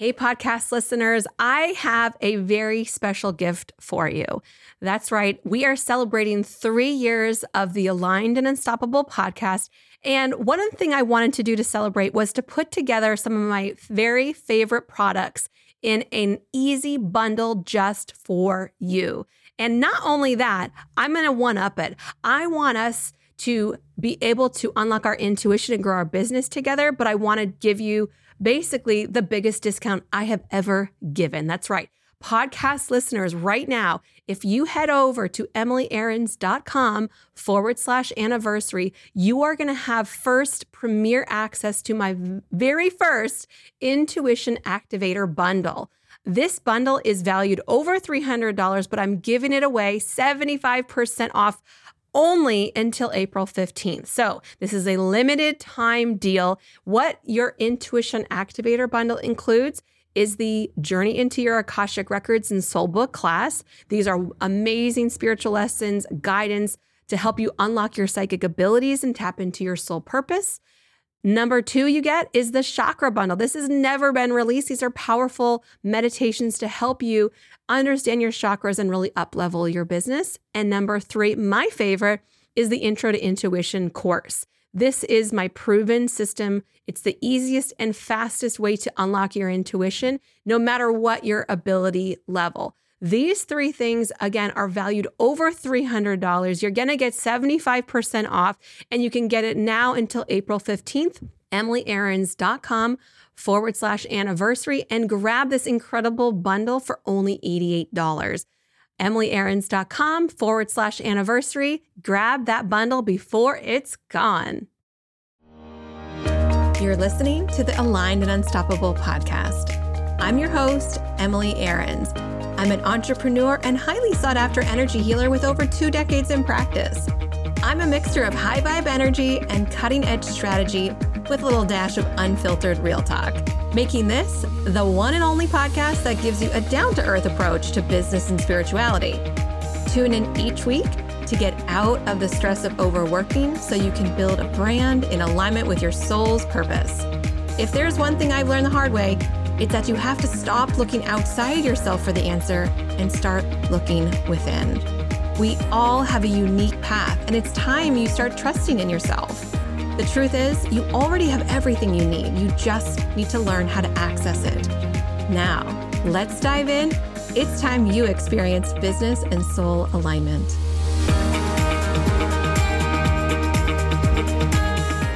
Hey, podcast listeners, I have a very special gift for you. That's right. We are celebrating three years of the Aligned and Unstoppable podcast. And one thing I wanted to do to celebrate was to put together some of my very favorite products in an easy bundle just for you. And not only that, I'm going to one up it. I want us to be able to unlock our intuition and grow our business together, but I want to give you basically the biggest discount I have ever given. That's right. Podcast listeners, right now, if you head over to emilyaarons.com forward slash anniversary, you are going to have first premier access to my very first Intuition Activator bundle. This bundle is valued over $300, but I'm giving it away 75% off only until April 15th. So, this is a limited time deal. What your Intuition Activator bundle includes is the Journey into Your Akashic Records and Soul Book class. These are amazing spiritual lessons, guidance to help you unlock your psychic abilities and tap into your soul purpose. Number two, you get is the chakra bundle. This has never been released. These are powerful meditations to help you understand your chakras and really up level your business. And number three, my favorite is the Intro to Intuition course. This is my proven system. It's the easiest and fastest way to unlock your intuition, no matter what your ability level. These three things, again, are valued over $300. You're going to get 75% off, and you can get it now until April 15th. EmilyAarons.com forward slash anniversary and grab this incredible bundle for only $88. EmilyAarons.com forward slash anniversary. Grab that bundle before it's gone. You're listening to the Aligned and Unstoppable podcast. I'm your host, Emily Aarons. I'm an entrepreneur and highly sought after energy healer with over two decades in practice. I'm a mixture of high vibe energy and cutting edge strategy with a little dash of unfiltered real talk, making this the one and only podcast that gives you a down to earth approach to business and spirituality. Tune in each week to get out of the stress of overworking so you can build a brand in alignment with your soul's purpose. If there's one thing I've learned the hard way, it's that you have to stop looking outside yourself for the answer and start looking within. We all have a unique path, and it's time you start trusting in yourself. The truth is, you already have everything you need. You just need to learn how to access it. Now, let's dive in. It's time you experience business and soul alignment.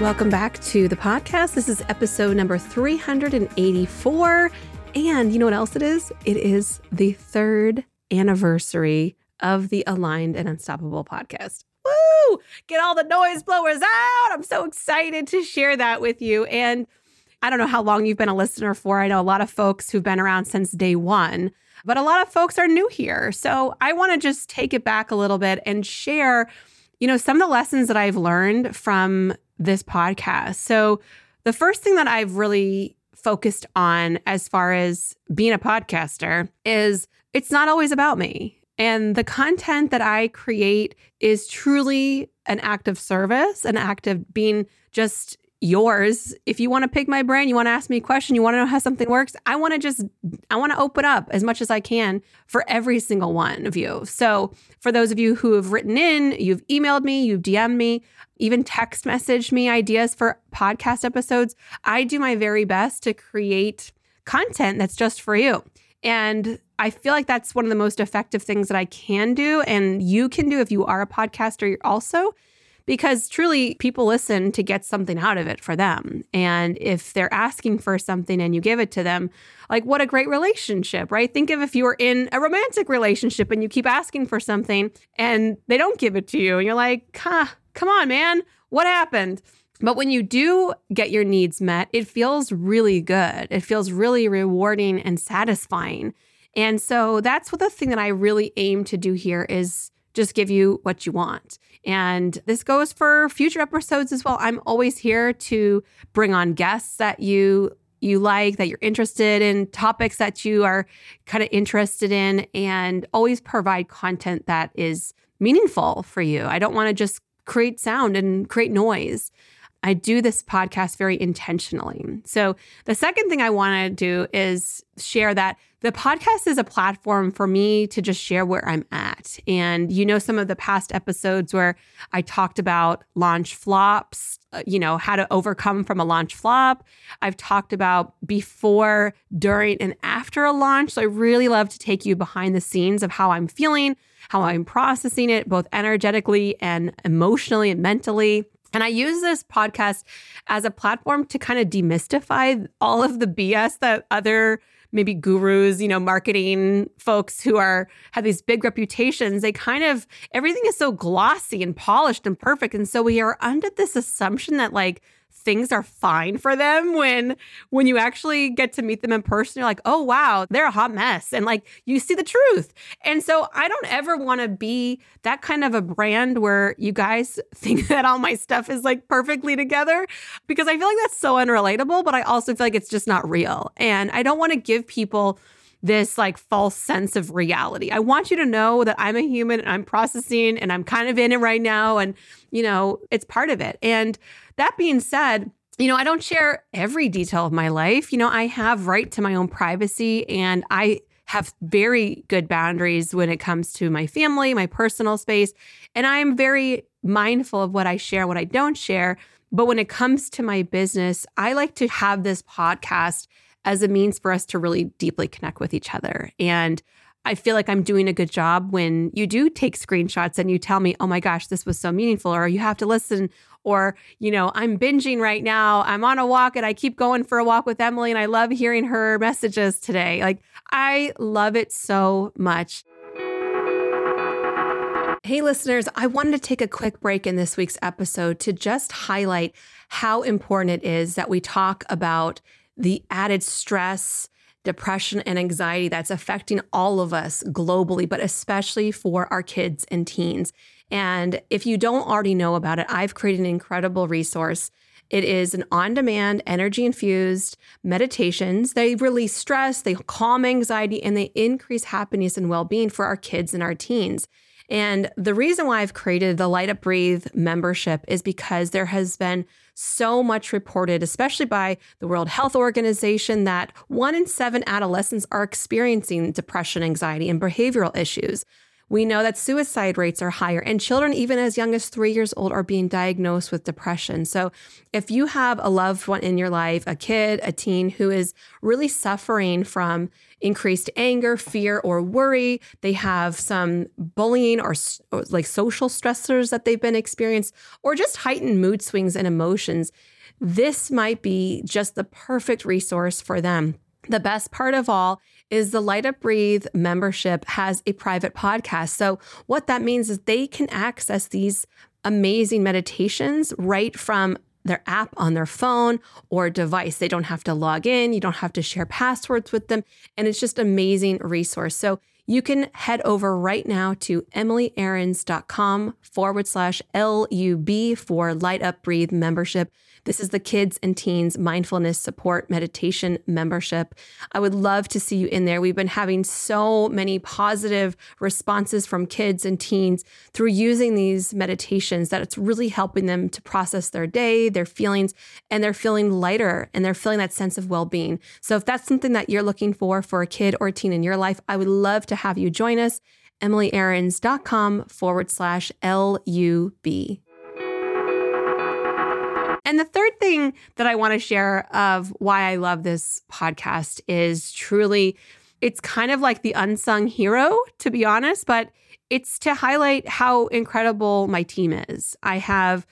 Welcome back to the podcast. This is episode number 384. And you know what else it is? It is the third anniversary of the Aligned and Unstoppable podcast. Woo! Get all the noise blowers out. I'm so excited to share that with you. And I don't know how long you've been a listener for. I know a lot of folks who've been around since day one, but a lot of folks are new here. So I want to just take it back a little bit and share, you know, some of the lessons that I've learned from this podcast. So, the first thing that I've really focused on as far as being a podcaster is it's not always about me. And the content that I create is truly an act of service, an act of being just yours. If you want to pick my brain, you want to ask me a question, you want to know how something works, I want to just I want to open up as much as I can for every single one of you. So, for those of you who have written in, you've emailed me, you've DM'd me, even text messaged me ideas for podcast episodes, I do my very best to create content that's just for you. And I feel like that's one of the most effective things that I can do and you can do if you are a podcaster also because truly people listen to get something out of it for them. And if they're asking for something and you give it to them, like what a great relationship, right? Think of if you were in a romantic relationship and you keep asking for something and they don't give it to you and you're like, huh, come on, man, what happened? But when you do get your needs met, it feels really good. It feels really rewarding and satisfying. And so that's what the thing that I really aim to do here is just give you what you want. And this goes for future episodes as well. I'm always here to bring on guests that you you like that you're interested in topics that you are kind of interested in and always provide content that is meaningful for you. I don't want to just create sound and create noise. I do this podcast very intentionally. So, the second thing I want to do is share that the podcast is a platform for me to just share where I'm at. And you know, some of the past episodes where I talked about launch flops, uh, you know, how to overcome from a launch flop. I've talked about before, during, and after a launch. So I really love to take you behind the scenes of how I'm feeling, how I'm processing it, both energetically and emotionally and mentally. And I use this podcast as a platform to kind of demystify all of the BS that other maybe gurus, you know, marketing folks who are have these big reputations, they kind of everything is so glossy and polished and perfect. And so we are under this assumption that like things are fine for them when when you actually get to meet them in person you're like oh wow they're a hot mess and like you see the truth. And so i don't ever want to be that kind of a brand where you guys think that all my stuff is like perfectly together because i feel like that's so unrelatable but i also feel like it's just not real. And i don't want to give people this like false sense of reality. I want you to know that I'm a human and I'm processing and I'm kind of in it right now. And, you know, it's part of it. And that being said, you know, I don't share every detail of my life. You know, I have right to my own privacy and I have very good boundaries when it comes to my family, my personal space, and I'm very mindful of what I share, what I don't share. But when it comes to my business, I like to have this podcast as a means for us to really deeply connect with each other. And I feel like I'm doing a good job when you do take screenshots and you tell me, oh my gosh, this was so meaningful, or you have to listen, or, you know, I'm binging right now. I'm on a walk and I keep going for a walk with Emily and I love hearing her messages today. Like, I love it so much. Hey, listeners, I wanted to take a quick break in this week's episode to just highlight how important it is that we talk about the added stress, depression, and anxiety that's affecting all of us globally, but especially for our kids and teens. And if you don't already know about it, I've created an incredible resource. It is an on demand, energy infused meditations. They release stress, they calm anxiety, and they increase happiness and well being for our kids and our teens. And the reason why I've created the Light Up Breathe membership is because there has been so much reported, especially by the World Health Organization, that one in seven adolescents are experiencing depression, anxiety, and behavioral issues. We know that suicide rates are higher, and children, even as young as three years old, are being diagnosed with depression. So, if you have a loved one in your life, a kid, a teen who is really suffering from increased anger, fear, or worry, they have some bullying or, or like social stressors that they've been experienced, or just heightened mood swings and emotions, this might be just the perfect resource for them. The best part of all is the Light Up Breathe membership has a private podcast. So, what that means is they can access these amazing meditations right from their app on their phone or device. They don't have to log in, you don't have to share passwords with them, and it's just amazing resource. So, you can head over right now to emilyaarons.com forward slash LUB for Light Up Breathe membership. This is the Kids and Teens Mindfulness Support Meditation membership. I would love to see you in there. We've been having so many positive responses from kids and teens through using these meditations that it's really helping them to process their day, their feelings, and they're feeling lighter and they're feeling that sense of well being. So if that's something that you're looking for for a kid or a teen in your life, I would love to have you join us. EmilyAarons.com forward slash LUB. And the third thing that I want to share of why I love this podcast is truly it's kind of like the unsung hero, to be honest, but it's to highlight how incredible my team is. I have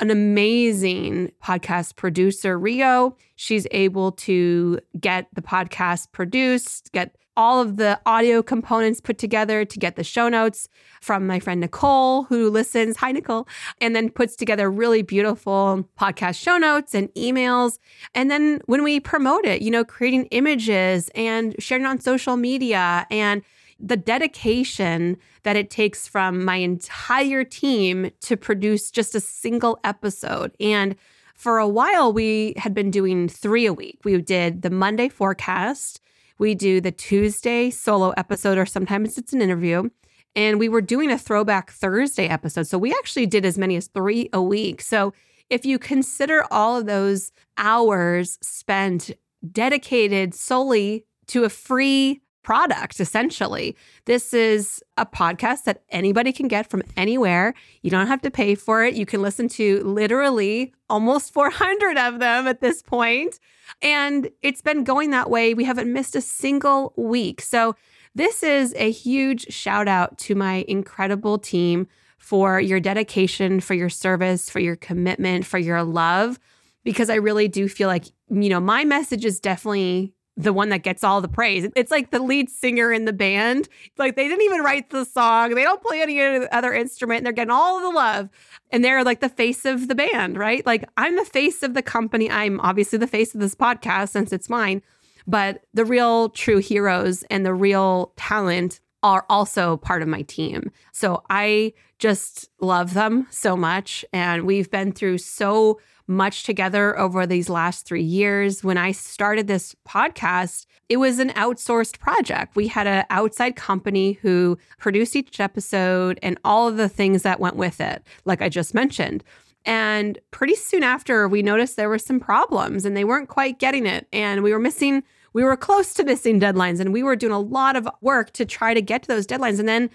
an amazing podcast producer, Rio. She's able to get the podcast produced, get all of the audio components put together to get the show notes from my friend Nicole, who listens. Hi, Nicole. And then puts together really beautiful podcast show notes and emails. And then when we promote it, you know, creating images and sharing on social media and the dedication that it takes from my entire team to produce just a single episode. And for a while, we had been doing three a week. We did the Monday forecast, we do the Tuesday solo episode, or sometimes it's an interview. And we were doing a throwback Thursday episode. So we actually did as many as three a week. So if you consider all of those hours spent dedicated solely to a free product, essentially. This is a podcast that anybody can get from anywhere. You don't have to pay for it. You can listen to literally almost 400 of them at this point. And it's been going that way. We haven't missed a single week. So, this is a huge shout out to my incredible team for your dedication, for your service, for your commitment, for your love, because I really do feel like, you know, my message is definitely the one that gets all the praise. It's like the lead singer in the band. Like they didn't even write the song. They don't play any other instrument. They're getting all the love. And they're like the face of the band, right? Like I'm the face of the company. I'm obviously the face of this podcast since it's mine. But the real true heroes and the real talent are also part of my team. So I just love them so much. And we've been through so much together over these last three years. When I started this podcast, it was an outsourced project. We had an outside company who produced each episode and all of the things that went with it, like I just mentioned. And pretty soon after, we noticed there were some problems and they weren't quite getting it. And we were missing, we were close to missing deadlines and we were doing a lot of work to try to get to those deadlines. And then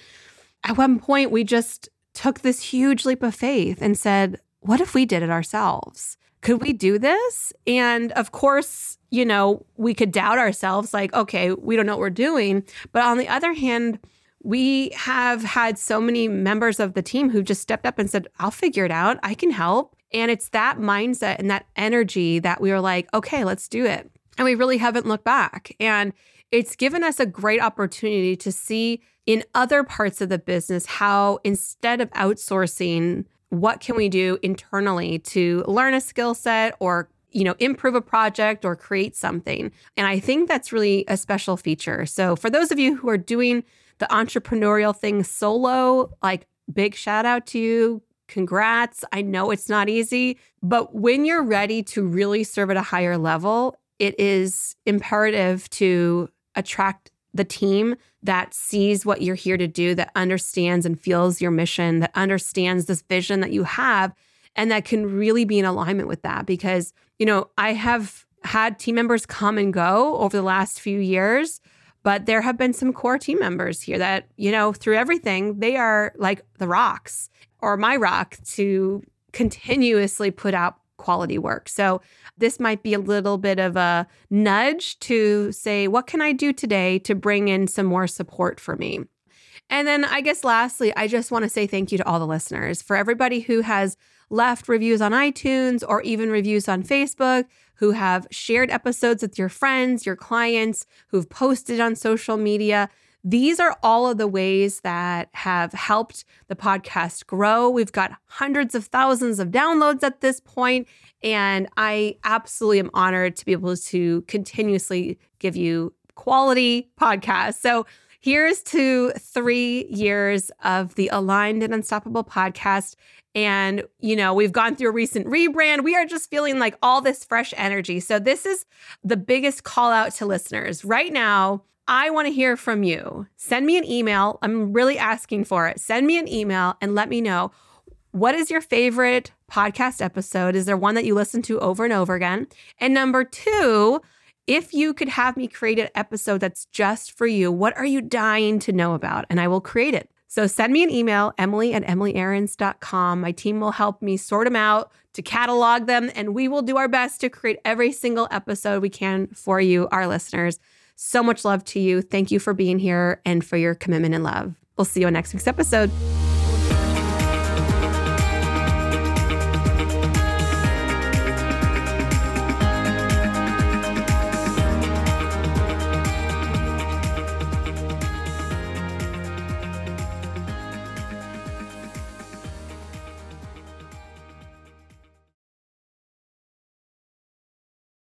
at one point, we just took this huge leap of faith and said, what if we did it ourselves? Could we do this? And of course, you know, we could doubt ourselves like, okay, we don't know what we're doing. But on the other hand, we have had so many members of the team who just stepped up and said, I'll figure it out. I can help. And it's that mindset and that energy that we were like, okay, let's do it. And we really haven't looked back. And it's given us a great opportunity to see in other parts of the business how instead of outsourcing what can we do internally to learn a skill set or you know improve a project or create something. And i think that's really a special feature. So for those of you who are doing the entrepreneurial thing solo like big shout out to you. Congrats. I know it's not easy but when you're ready to really serve at a higher level it is imperative to attract the team that sees what you're here to do, that understands and feels your mission, that understands this vision that you have, and that can really be in alignment with that. Because, you know, I have had team members come and go over the last few years, but there have been some core team members here that, you know, through everything, they are like the rocks or my rock to continuously put out quality work. So this might be a little bit of a nudge to say, what can I do today to bring in some more support for me? And then I guess lastly, I just want to say thank you to all the listeners for everybody who has left reviews on iTunes or even reviews on Facebook, who have shared episodes with your friends, your clients, who've posted on social media. These are all of the ways that have helped the podcast grow. We've got hundreds of thousands of downloads at this point, and I absolutely am honored to be able to continuously give you quality podcasts. So here's to three years of the Aligned and Unstoppable podcast. And, you know, we've gone through a recent rebrand. We are just feeling like all this fresh energy. So, this is the biggest call out to listeners right now. I want to hear from you. Send me an email. I'm really asking for it. Send me an email and let me know what is your favorite podcast episode? Is there one that you listen to over and over again? And number two, if you could have me create an episode that's just for you, what are you dying to know about? And I will create it. So send me an email, emily at emilyaarons.com. My team will help me sort them out to catalog them, and we will do our best to create every single episode we can for you, our listeners. So much love to you. Thank you for being here and for your commitment and love. We'll see you on next week's episode.